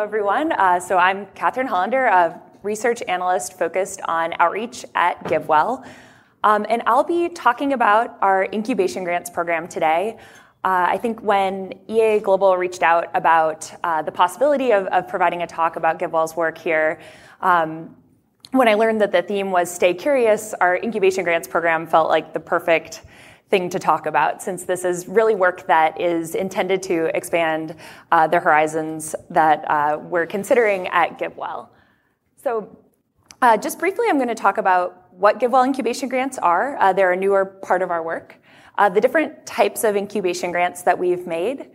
Hello, everyone. Uh, so I'm Catherine Hollander, a research analyst focused on outreach at GiveWell. Um, and I'll be talking about our incubation grants program today. Uh, I think when EA Global reached out about uh, the possibility of, providing a talk about GiveWell's work here, um, when I learned that the theme was Stay Curious, our incubation grants program felt like the perfect thing to talk about since this is really work that is intended to expand uh, the horizons that uh, we're considering at GiveWell. So uh, just briefly, I'm going to talk about what GiveWell incubation grants are. Uh, they're a newer part of our work. Uh, the different types of incubation grants that we've made,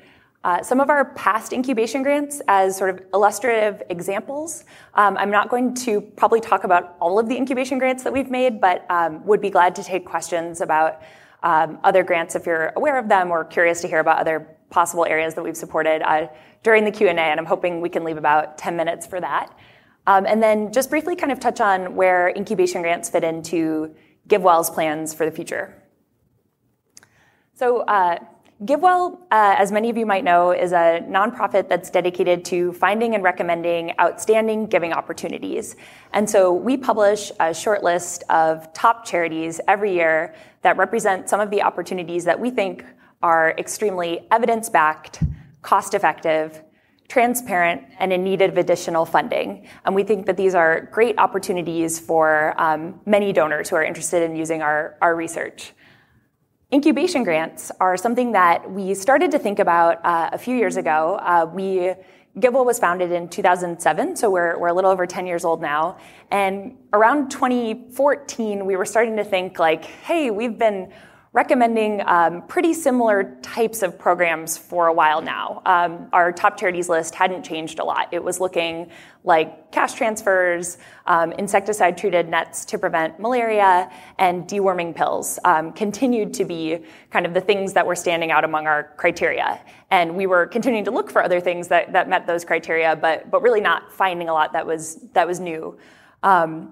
uh, some of our past incubation grants as sort of illustrative examples. Um, I'm not going to probably talk about all of the incubation grants that we've made, but um, would be glad to take questions about um, other grants if you're aware of them or curious to hear about other possible areas that we've supported uh, during the Q&A, and I'm hoping we can leave about 10 minutes for that. Um, and then just briefly kind of touch on where incubation grants fit into GiveWell's plans for the future. So uh, GiveWell, uh, as many of you might know, is a nonprofit that's dedicated to finding and recommending outstanding giving opportunities. And so we publish a short list of top charities every year that represent some of the opportunities that we think are extremely evidence backed, cost effective, transparent, and in need of additional funding. And we think that these are great opportunities for um, many donors who are interested in using our, our research. Incubation grants are something that we started to think about uh, a few years ago. Uh, we GiveWell was founded in 2007, so we're, we're a little over 10 years old now. And around 2014, we were starting to think like, hey, we've been recommending um, pretty similar types of programs for a while now. Um, our top charities list hadn't changed a lot. It was looking like cash transfers, um, insecticide treated nets to prevent malaria, and deworming pills um, continued to be kind of the things that were standing out among our criteria. And we were continuing to look for other things that, that met those criteria, but, but really not finding a lot that was, that was new. Um,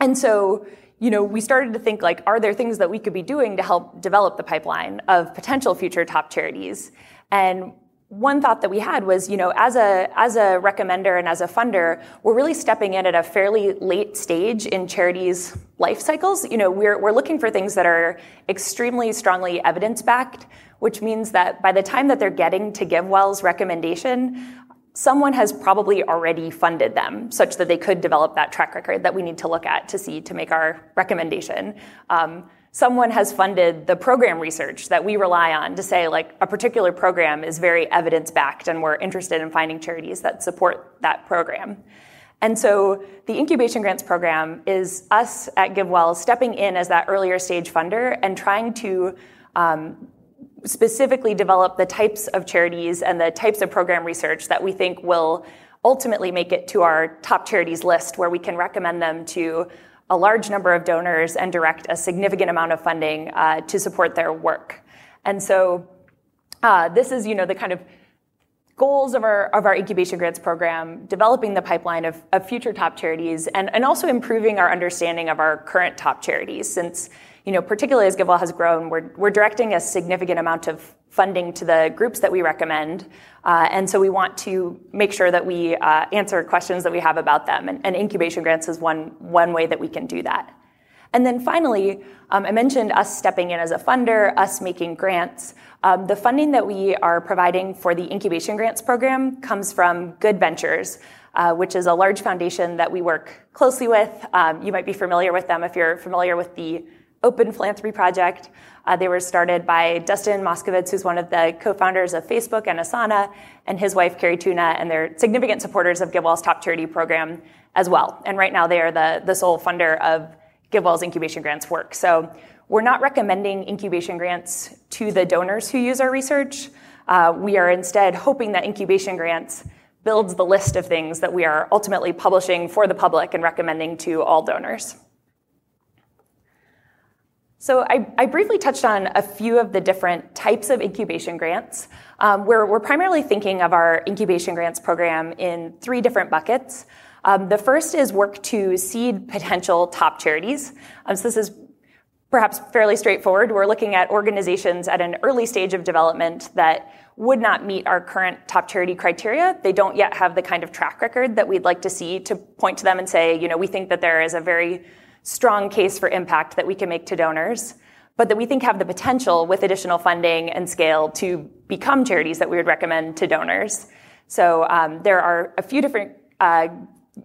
and so, you know, we started to think like, are there things that we could be doing to help develop the pipeline of potential future top charities? And one thought that we had was, you know, as a as a recommender and as a funder, we're really stepping in at a fairly late stage in charities' life cycles. You know, we're we're looking for things that are extremely strongly evidence backed, which means that by the time that they're getting to GiveWell's recommendation, someone has probably already funded them such that they could develop that track record that we need to look at to see to make our recommendation. Um, someone has funded the program research that we rely on to say like a particular program is very evidence backed and we're interested in finding charities that support that program. And so the incubation grants program is us at GiveWell stepping in as that earlier stage funder and trying to um, specifically develop the types of charities and the types of program research that we think will ultimately make it to our top charities list where we can recommend them to a large number of donors and direct a significant amount of funding uh, to support their work. And so uh, this is, you know, the kind of goals of our, of our incubation grants program, developing the pipeline of, of future top charities, and, and also improving our understanding of our current top charities since you know, particularly as GiveWell has grown, we're, we're directing a significant amount of funding to the groups that we recommend. Uh, and so we want to make sure that we uh, answer questions that we have about them. And, and, incubation grants is one, one way that we can do that. And then finally, um, I mentioned us stepping in as a funder, us making grants. Um, the funding that we are providing for the incubation grants program comes from Good Ventures, uh, which is a large foundation that we work closely with. Um, you might be familiar with them if you're familiar with the Open Philanthropy Project. Uh, they were started by Dustin Moskovitz, who's one of the co-founders of Facebook and Asana, and his wife Cari Tuna, and they're significant supporters of GiveWell's Top Charity program as well. And right now they are the, the sole funder of GiveWell's incubation grants work. So we're not recommending incubation grants to the donors who use our research. Uh, we are instead hoping that incubation grants builds the list of things that we are ultimately publishing for the public and recommending to all donors. So I, I, briefly touched on a few of the different types of incubation grants. Um, we're, we're, primarily thinking of our incubation grants program in three different buckets. Um, the first is work to seed potential top charities. Um, so this is perhaps fairly straightforward. We're looking at organizations at an early stage of development that would not meet our current top charity criteria. They don't yet have the kind of track record that we'd like to see to point to them and say, you know, we think that there is a very strong case for impact that we can make to donors, but that we think have the potential with additional funding and scale to become charities that we would recommend to donors. So um, there are a few different uh,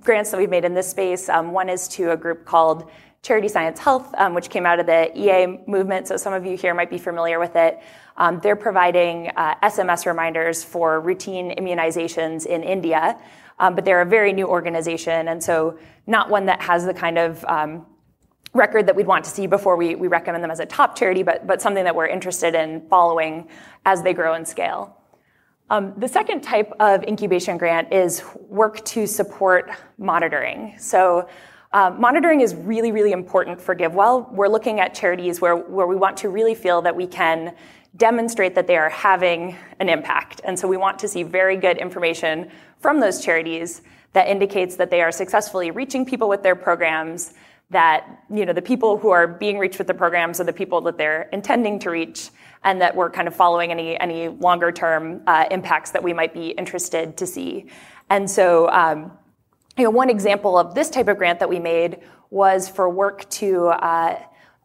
grants that we've made in this space. Um, one is to a group called Charity Science Health, um, which came out of the EA movement. So some of you here might be familiar with it. Um, they're providing uh, SMS reminders for routine immunizations in India, um, but they're a very new organization, and so not one that has the kind of um, record that we'd want to see before we, we recommend them as a top charity, but, but something that we're interested in following as they grow and scale. Um, the second type of incubation grant is work to support monitoring. So uh, monitoring is really, really important for GiveWell. We're looking at charities where, where we want to really feel that we can demonstrate that they are having an impact. And so we want to see very good information from those charities that indicates that they are successfully reaching people with their programs, that you know the people who are being reached with the programs are the people that they're intending to reach, and that we're kind of following any any longer term uh, impacts that we might be interested to see. And so, um, you know, one example of this type of grant that we made was for work to uh,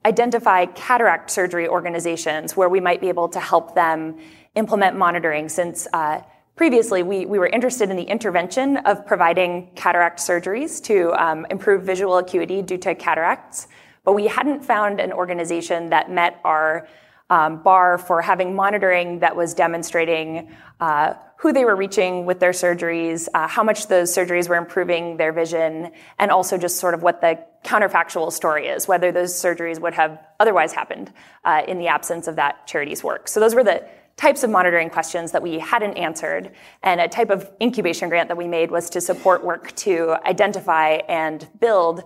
identify cataract surgery organizations where we might be able to help them implement monitoring since uh, previously we, we were interested in the intervention of providing cataract surgeries to um, improve visual acuity due to cataracts, but we hadn't found an organization that met our um, bar for having monitoring that was demonstrating uh, who they were reaching with their surgeries, uh, how much those surgeries were improving their vision, and also just sort of what the counterfactual story is, whether those surgeries would have otherwise happened uh, in the absence of that charity's work. So those were the types of monitoring questions that we hadn't answered. And a type of incubation grant that we made was to support work to identify and build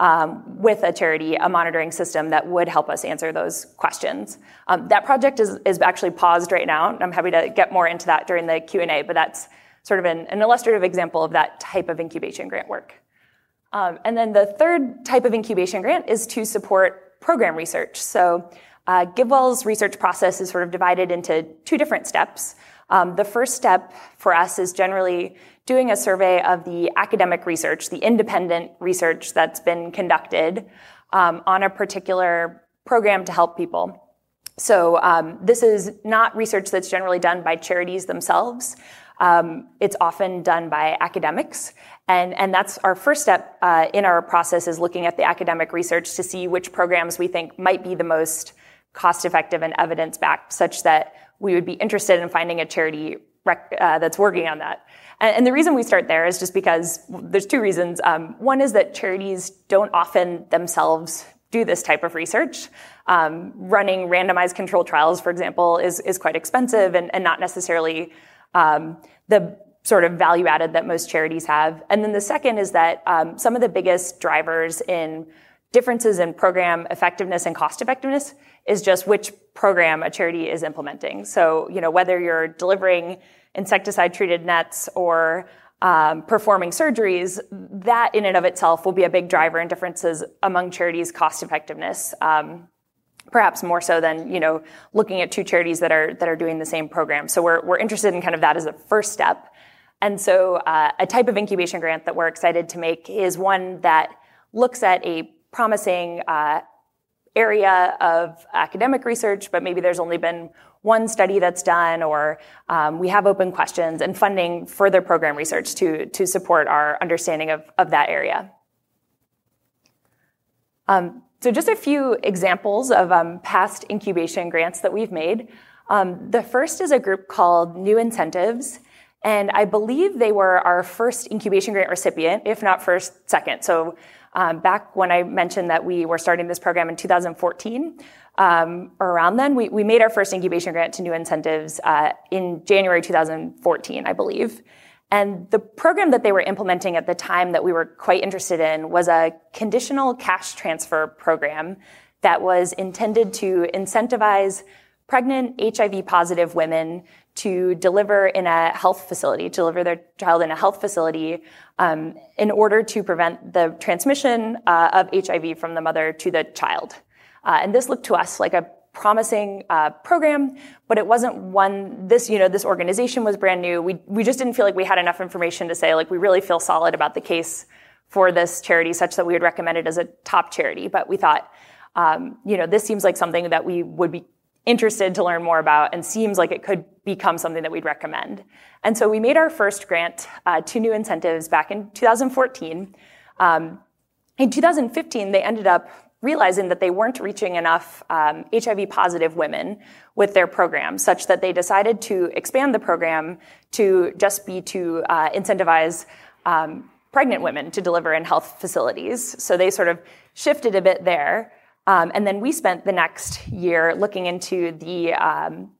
um, with a charity a monitoring system that would help us answer those questions. Um, that project is, is actually paused right now. I'm happy to get more into that during the Q&A, but that's sort of an, an illustrative example of that type of incubation grant work. Um, and then the third type of incubation grant is to support program research. So uh, GiveWell's research process is sort of divided into two different steps. Um, the first step for us is generally doing a survey of the academic research, the independent research that's been conducted um, on a particular program to help people. So um, this is not research that's generally done by charities themselves. Um, it's often done by academics, and and that's our first step uh, in our process is looking at the academic research to see which programs we think might be the most cost effective and evidence backed, such that we would be interested in finding a charity rec- uh, that's working on that. And, the reason we start there is just because there's two reasons. Um, one is that charities don't often themselves do this type of research. Um, running randomized controlled trials, for example, is, is quite expensive and, and not necessarily um, the sort of value added that most charities have. And then the second is that um, some of the biggest drivers in differences in program effectiveness and cost effectiveness is just which program a charity is implementing. So, you know, whether you're delivering insecticide treated nets or um, performing surgeries, that in and of itself will be a big driver in differences among charities' cost effectiveness. Um, perhaps more so than you know looking at two charities that are that are doing the same program. So we're we're interested in kind of that as a first step. And so uh, a type of incubation grant that we're excited to make is one that looks at a promising uh, area of academic research, but maybe there's only been one study that's done, or um, we have open questions and funding further program research to, to support our understanding of, of that area. Um, so just a few examples of um, past incubation grants that we've made. Um, the first is a group called New Incentives, and I believe they were our first incubation grant recipient, if not first, second. So back when I mentioned that we were starting this program in 2014, um, around then, we, we made our first incubation grant to New Incentives uh, in January 2014, I believe. And the program that they were implementing at the time that we were quite interested in was a conditional cash transfer program that was intended to incentivize pregnant HIV positive women to deliver in a health facility, deliver their child in a health facility um, in order to prevent the transmission uh, of HIV from the mother to the child. Uh, and this looked to us like a promising uh, program, but it wasn't one, this, you know, this organization was brand new. We, we just didn't feel like we had enough information to say, like, we really feel solid about the case for this charity such that we would recommend it as a top charity. But we thought, um, you know, this seems like something that we would be interested to learn more about and seems like it could become something that we'd recommend. And so we made our first grant uh, to new incentives back in 2014. Um, in 2015, they ended up realizing that they weren't reaching enough um, HIV positive women with their program, such that they decided to expand the program to just be to uh, incentivize um, pregnant women to deliver in health facilities. So they sort of shifted a bit there. Um, and then we spent the next year looking into the um,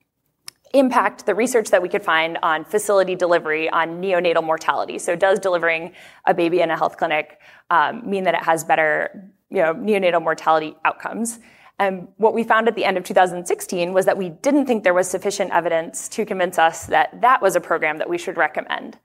impact, the research that we could find on facility delivery on neonatal mortality. So does delivering a baby in a health clinic um, mean that it has better you know, neonatal mortality outcomes? And what we found at the end of 2016 was that we didn't think there was sufficient evidence to convince us that that was a program that we should recommend.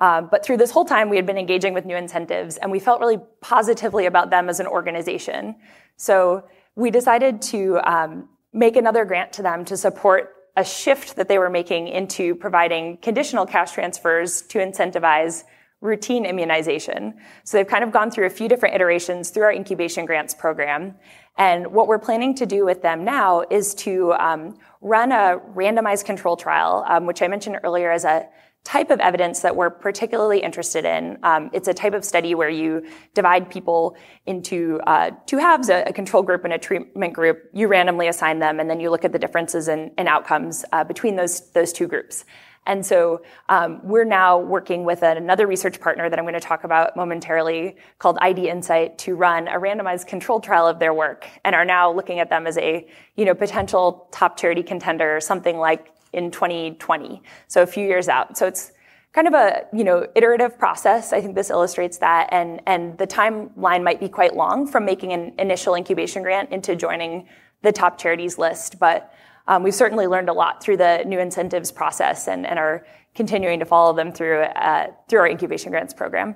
Uh, but through this whole time, we had been engaging with new incentives, and we felt really positively about them as an organization. So we decided to um, make another grant to them to support a shift that they were making into providing conditional cash transfers to incentivize routine immunization. So they've kind of gone through a few different iterations through our incubation grants program. And what we're planning to do with them now is to um, run a randomized control trial, um, which I mentioned earlier as a type of evidence that we're particularly interested in. Um, it's a type of study where you divide people into uh, two halves, a, a, control group and a treatment group. You randomly assign them, and then you look at the differences in, in outcomes uh, between those those two groups. And so um, we're now working with another research partner that I'm going to talk about momentarily called ID Insight to run a randomized controlled trial of their work and are now looking at them as a you know potential top charity contender, something like in 2020, so a few years out. So it's kind of a you know iterative process. I think this illustrates that, and and the timeline might be quite long from making an initial incubation grant into joining the top charities list, but um, we've certainly learned a lot through the new incentives process and, and are continuing to follow them through uh, through our incubation grants program.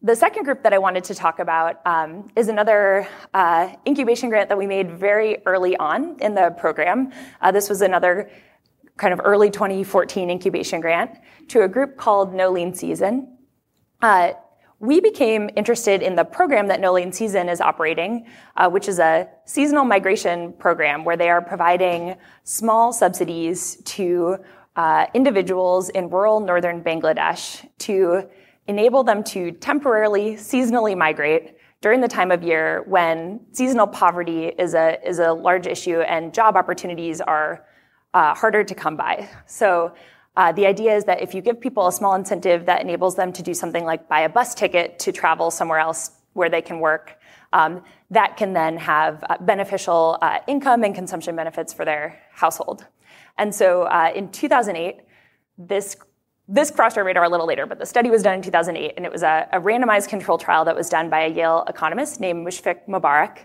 The second group that I wanted to talk about um, is another uh, incubation grant that we made very early on in the program. Uh, this was another kind of early 2014 incubation grant to a group called No Lean Season. Uh, we became interested in the program that No Lean Season is operating, uh, which is a seasonal migration program where they are providing small subsidies to uh, individuals in rural northern Bangladesh to enable them to temporarily, seasonally migrate during the time of year when seasonal poverty is a, is a large issue and job opportunities are uh, harder to come by. So uh, the idea is that if you give people a small incentive that enables them to do something like buy a bus ticket to travel somewhere else where they can work, um, that can then have uh, beneficial uh, income and consumption benefits for their household. And so uh, in 2008, this this crossed our radar a little later, but the study was done in 2008, and it was a, a randomized control trial that was done by a Yale economist named Mushfiq Mobarak.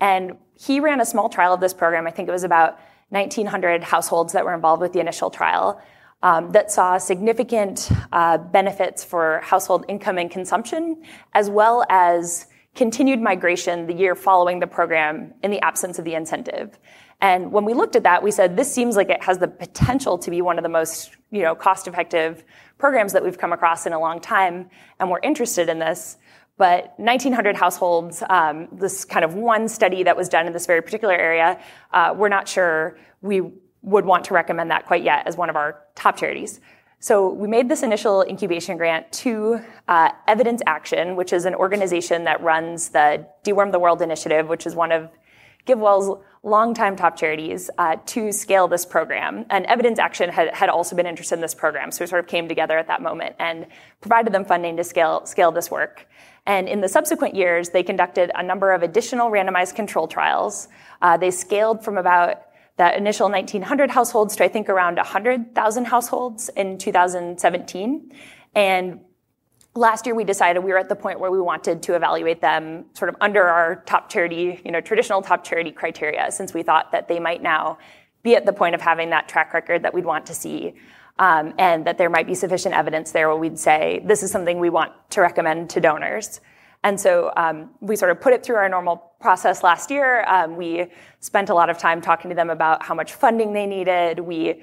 And he ran a small trial of this program. I think it was about 1,900 households that were involved with the initial trial um, that saw significant uh, benefits for household income and consumption, as well as continued migration the year following the program in the absence of the incentive. And when we looked at that, we said this seems like it has the potential to be one of the most, you know, cost-effective programs that we've come across in a long time, and we're interested in this. But 1,900 households, um, this kind of one study that was done in this very particular area, uh, we're not sure we would want to recommend that quite yet as one of our top charities. So we made this initial incubation grant to uh, Evidence Action, which is an organization that runs the Deworm the World initiative, which is one of GiveWell's longtime top charities uh, to scale this program. And Evidence Action had, had also been interested in this program, so we sort of came together at that moment and provided them funding to scale, scale this work. And in the subsequent years, they conducted a number of additional randomized control trials. Uh, they scaled from about that initial 1900 households to I think around 100,000 households in 2017. And last year we decided we were at the point where we wanted to evaluate them sort of under our top charity, you know, traditional top charity criteria, since we thought that they might now be at the point of having that track record that we'd want to see. Um, and that there might be sufficient evidence there where we'd say, this is something we want to recommend to donors. And so um, we sort of put it through our normal process last year. Um, we spent a lot of time talking to them about how much funding they needed. We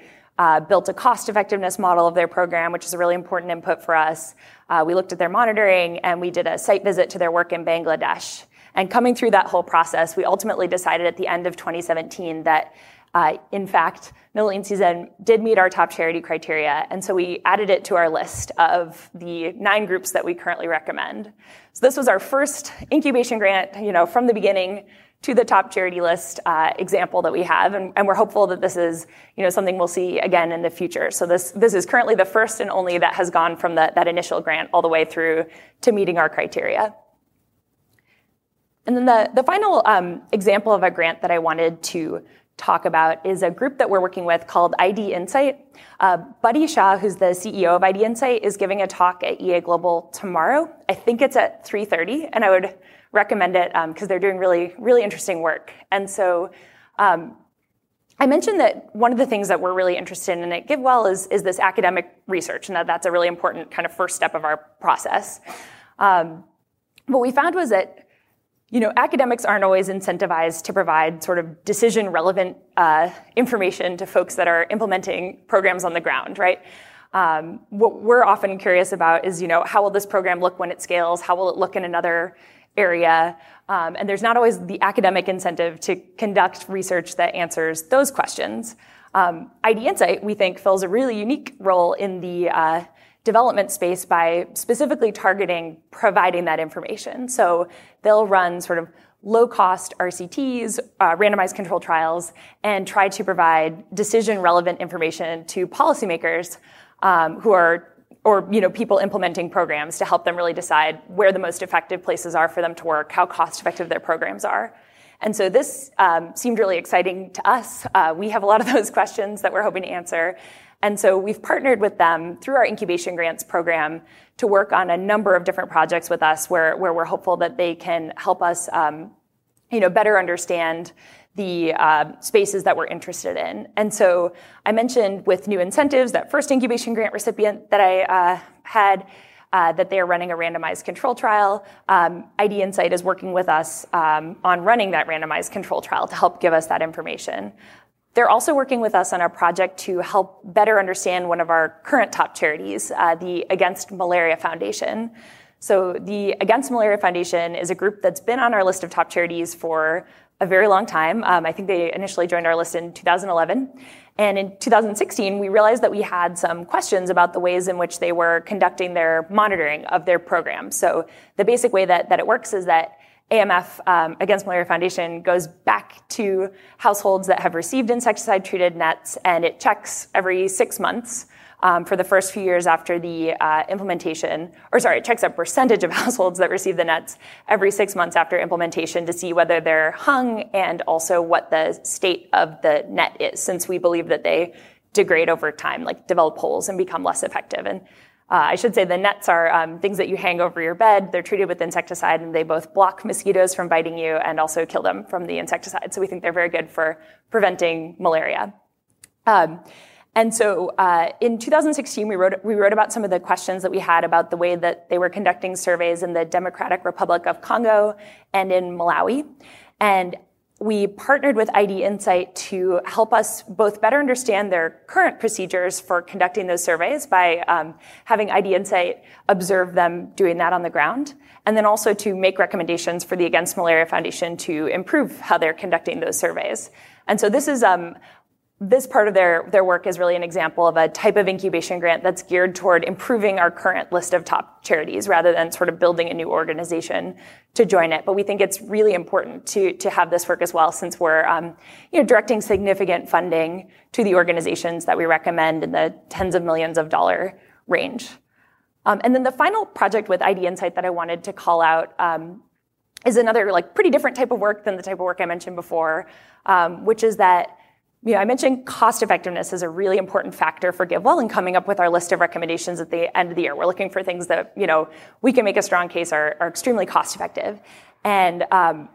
built a cost effectiveness model of their program, which is a really important input for us. Uh, we looked at their monitoring and we did a site visit to their work in Bangladesh. And coming through that whole process, we ultimately decided at the end of 2017 that, uh, in fact, East Season did meet our top charity criteria. And so we added it to our list of the nine groups that we currently recommend. So this was our first incubation grant, you know, from the beginning to the top charity list uh, example that we have, and, and, we're hopeful that this is you know something we'll see again in the future. So this this is currently the first and only that has gone from the, that initial grant all the way through to meeting our criteria. And then the, the final um, example of a grant that I wanted to talk about is a group that we're working with called ID Insight. Uh, Buddy Shah, who's the CEO of ID Insight, is giving a talk at EA Global tomorrow. I think it's at 3.30, and I would recommend it because um, they're doing really, really interesting work. And so um, I mentioned that one of the things that we're really interested in at GiveWell is, is this academic research, and that that's a really important kind of first step of our process. Um, what we found was that you know, academics aren't always incentivized to provide sort of decision relevant uh, information to folks that are implementing programs on the ground, right? Um, what we're often curious about is, you know, how will this program look when it scales? How will it look in another area? Um, and there's not always the academic incentive to conduct research that answers those questions. Um, ID Insight, we think, fills a really unique role in the uh, development space by specifically targeting providing that information. So they'll run sort of low cost RCTs, uh, randomized control trials, and try to provide decision relevant information to policymakers um, who are or you know people implementing programs to help them really decide where the most effective places are for them to work, how cost effective their programs are. And so this um, seemed really exciting to us. Uh, we have a lot of those questions that we're hoping to answer. And so we've partnered with them through our incubation grants program to work on a number of different projects with us where, where we're hopeful that they can help us um, you know, better understand the uh, spaces that we're interested in. And so I mentioned with new incentives, that first incubation grant recipient that I uh, had, uh, that they are running a randomized control trial. Um, ID Insight is working with us um, on running that randomized control trial to help give us that information. They're also working with us on a project to help better understand one of our current top charities, uh, the Against Malaria Foundation. So the Against Malaria Foundation is a group that's been on our list of top charities for a very long time. Um, I think they initially joined our list in 2011. And in 2016, we realized that we had some questions about the ways in which they were conducting their monitoring of their program. So the basic way that, that it works is that AMF um, Against Malaria Foundation goes back to households that have received insecticide treated nets and it checks every six months um, for the first few years after the uh, implementation, or sorry, it checks a percentage of households that receive the nets every six months after implementation to see whether they're hung and also what the state of the net is, since we believe that they degrade over time, like develop holes and become less effective. And uh, I should say the nets are um, things that you hang over your bed. They're treated with insecticide and they both block mosquitoes from biting you and also kill them from the insecticide. So we think they're very good for preventing malaria. Um, and so uh, in 2016, we wrote, we wrote about some of the questions that we had about the way that they were conducting surveys in the Democratic Republic of Congo and in Malawi. And we partnered with ID Insight to help us both better understand their current procedures for conducting those surveys by um, having ID Insight observe them doing that on the ground, and then also to make recommendations for the Against Malaria Foundation to improve how they're conducting those surveys. And so this is um, this part of their, their work is really an example of a type of incubation grant that's geared toward improving our current list of top charities rather than sort of building a new organization to join it. But we think it's really important to, to have this work as well since we're um, you know, directing significant funding to the organizations that we recommend in the tens of millions of dollar range. Um, and then the final project with ID Insight that I wanted to call out um, is another like pretty different type of work than the type of work I mentioned before, um, which is that know, I mentioned cost effectiveness is a really important factor for GiveWell in coming up with our list of recommendations at the end of the year. We're looking for things that, you know, we can make a strong case are, are extremely cost effective. And um,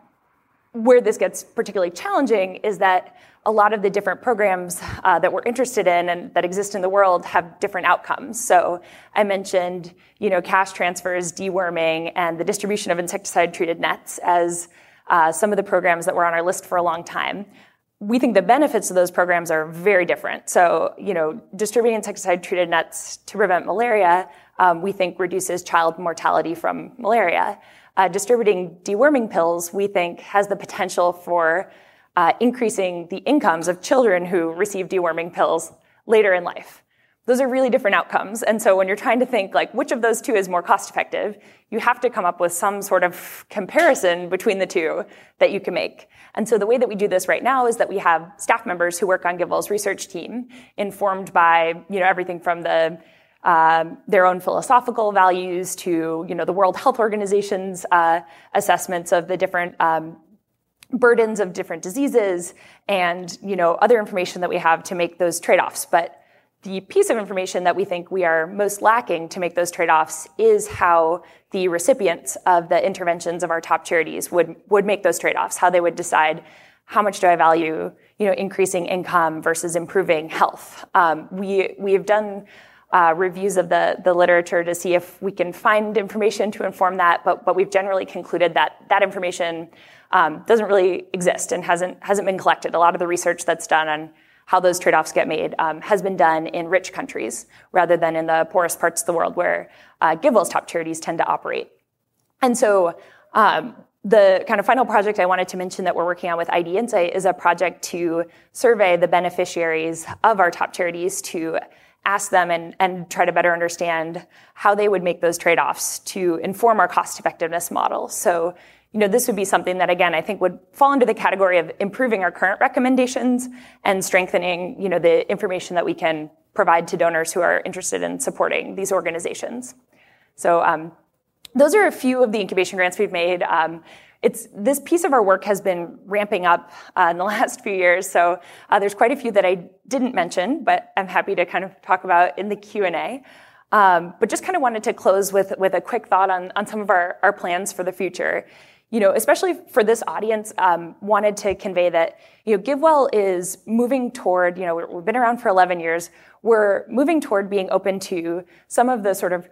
where this gets particularly challenging is that a lot of the different programs uh, that we're interested in and that exist in the world have different outcomes. So I mentioned, you know, cash transfers, deworming, and the distribution of insecticide-treated nets as uh, some of the programs that were on our list for a long time. We think the benefits of those programs are very different. So, you know, distributing insecticide-treated nets to prevent malaria, um, we think reduces child mortality from malaria. Uh, distributing deworming pills, we think, has the potential for uh, increasing the incomes of children who receive deworming pills later in life. Those are really different outcomes. And so when you're trying to think like which of those two is more cost effective, you have to come up with some sort of comparison between the two that you can make. And so the way that we do this right now is that we have staff members who work on GiveWell's research team, informed by you know everything from the um, their own philosophical values to you know the World Health Organization's uh, assessments of the different um, burdens of different diseases and you know other information that we have to make those trade-offs but the piece of information that we think we are most lacking to make those trade-offs is how the recipients of the interventions of our top charities would, would make those trade-offs how they would decide how much do i value you know increasing income versus improving health um, we, we have done uh, reviews of the, the literature to see if we can find information to inform that but, but we've generally concluded that that information um, doesn't really exist and hasn't hasn't been collected. A lot of the research that's done on how those trade-offs get made um, has been done in rich countries rather than in the poorest parts of the world where uh, GiveWell's top charities tend to operate. And so um, the kind of final project I wanted to mention that we're working on with ID Insight is a project to survey the beneficiaries of our top charities to ask them and, and try to better understand how they would make those trade-offs to inform our cost effectiveness model. So you know, this would be something that again, I think would fall into the category of improving our current recommendations and strengthening, you know, the information that we can provide to donors who are interested in supporting these organizations. So, um, those are a few of the incubation grants we've made. Um, it's this piece of our work has been ramping up uh, in the last few years. So uh, there's quite a few that I didn't mention, but I'm happy to kind of talk about in the Q and A. Um, but just kind of wanted to close with with a quick thought on on some of our our plans for the future you know, especially for this audience, um, wanted to convey that, you know, GiveWell is moving toward, you know, we've been around for 11 years. We're moving toward being open to some of the sort of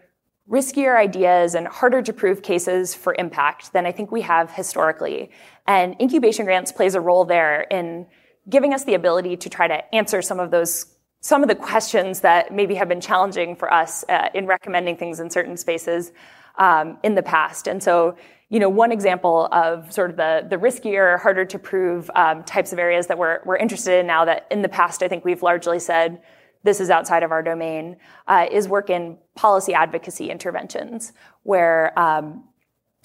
riskier ideas and harder to prove cases for impact than I think we have historically. And incubation grants plays a role there in giving us the ability to try to answer some of those some of the questions that maybe have been challenging for us uh, in recommending things in certain spaces um, in the past. And so, you know, one example of sort of the, the riskier, harder to prove um, types of areas that we're, we're interested in now that in the past I think we've largely said this is outside of our domain uh, is work in policy advocacy interventions where um,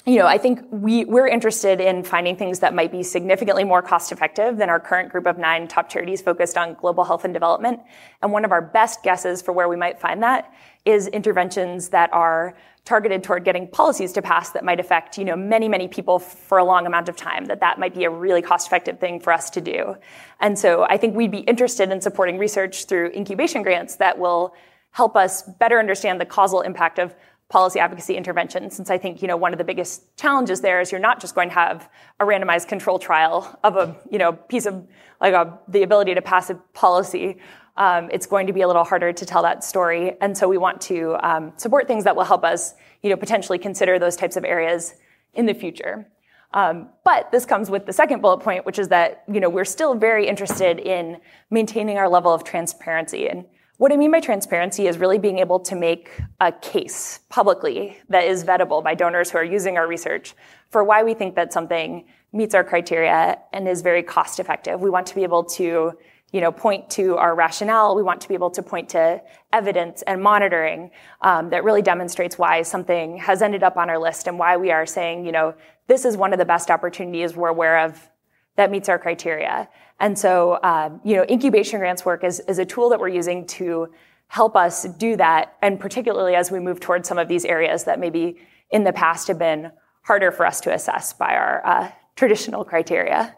you know, I think we, we're interested in finding things that might be significantly more cost effective than our current group of nine top charities focused on global health and development. And one of our best guesses for where we might find that is interventions that are targeted toward getting policies to pass that might affect, you know, many, many people for a long amount of time, that that might be a really cost effective thing for us to do. And so I think we'd be interested in supporting research through incubation grants that will help us better understand the causal impact of policy advocacy intervention, since I think you know one of the biggest challenges there is you're not just going to have a randomized control trial of a you know piece of like a, the ability to pass a policy. Um, it's going to be a little harder to tell that story, and so we want to um, support things that will help us you know potentially consider those types of areas in the future. Um, but this comes with the second bullet point, which is that you know we're still very interested in maintaining our level of transparency and what I mean by transparency is really being able to make a case publicly that is vettable by donors who are using our research for why we think that something meets our criteria and is very cost effective. We want to be able to you know, point to our rationale. We want to be able to point to evidence and monitoring um, that really demonstrates why something has ended up on our list and why we are saying, you know, this is one of the best opportunities we're aware of that meets our criteria. And so, um, you know, incubation grants work is, is a tool that we're using to help us do that, and particularly as we move towards some of these areas that maybe in the past have been harder for us to assess by our uh, traditional criteria.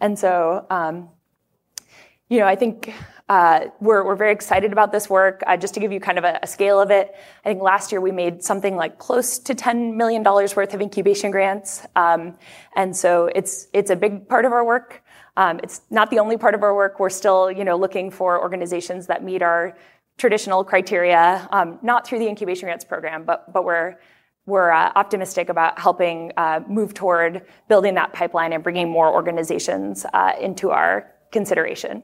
And so, um, you know, I think uh, we're, we're very excited about this work. Uh, just to give you kind of a, a, scale of it, I think last year we made something like close to $10 million worth of incubation grants. Um, and so it's, it's a big part of our work. Um, it's not the only part of our work. We're still you know, looking for organizations that meet our traditional criteria, um, not through the incubation grants program, but, but we're, we're uh, optimistic about helping uh, move toward building that pipeline and bringing more organizations uh, into our consideration.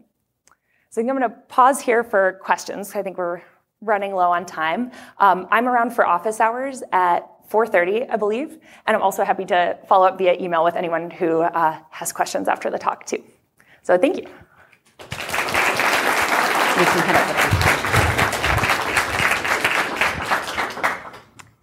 So I think I'm going to pause here for questions. I think we're running low on time. Um, I'm around for office hours at 4.30, I believe, and I'm also happy to follow up via email with anyone who uh, has questions after the talk, too. So thank you.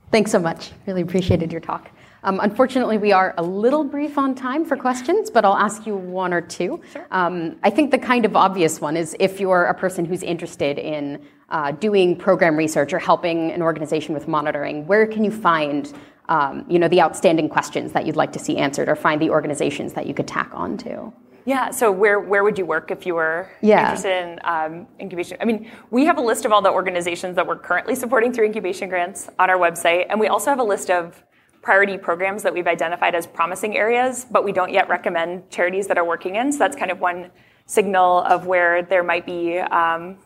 Thanks so much. Really appreciated your talk. Um, unfortunately, we are a little brief on time for questions, but I'll ask you one or two. Sure. Um, I think the kind of obvious one is if you're a person who's interested in uh, doing program research or helping an organization with monitoring, where can you find um, you know, the outstanding questions that you'd like to see answered or find the organizations that you could tack on to? Yeah. So where where would you work if you were yeah. interested in um, incubation? I mean, we have a list of all the organizations that we're currently supporting through incubation grants on our website, and we also have a list of priority programs that we've identified as promising areas, but we don't yet recommend charities that are working in. So that's kind of one signal of where there might be um,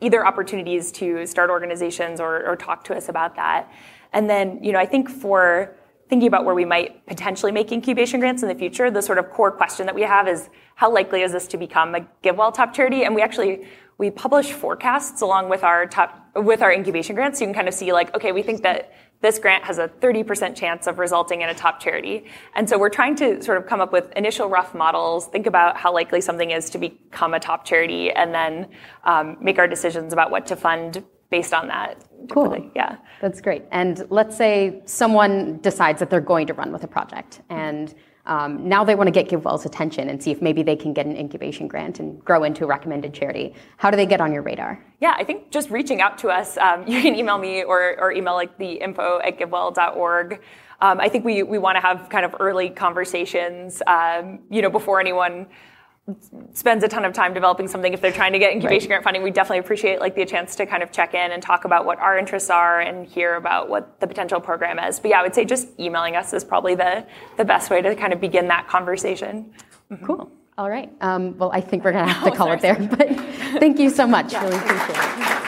either opportunities to start organizations or, or talk to us about that. And then, you know, I think for thinking about where we might potentially make incubation grants in the future, the sort of core question that we have is how likely is this to become a GiveWell top charity? And we actually we publish forecasts along with our top with our incubation grants. So you can kind of see like, okay, we think that this grant has a 30% chance of resulting in a top charity. And so we're trying to sort of come up with initial rough models, think about how likely something is to become a top charity, and then um, make our decisions about what to fund based on that. Cool. Yeah. That's great. And let's say someone decides that they're going to run with a project and um, now they want to get GiveWell's attention and see if maybe they can get an incubation grant and grow into a recommended charity. How do they get on your radar? Yeah, I think just reaching out to us. Um, you can email me or, or email like the info at givewell.org. Um, I think we, we want to have kind of early conversations, um, you know, before anyone spends a ton of time developing something if they're trying to get incubation right. grant funding. We definitely appreciate like the chance to kind of check in and talk about what our interests are and hear about what the potential program is. But yeah i would say just emailing us is probably the, the best way to kind of begin that conversation. Mm-hmm. cool. All right. Um, well i think we're going to have to call it there but thank you so much. Yeah. really appreciate it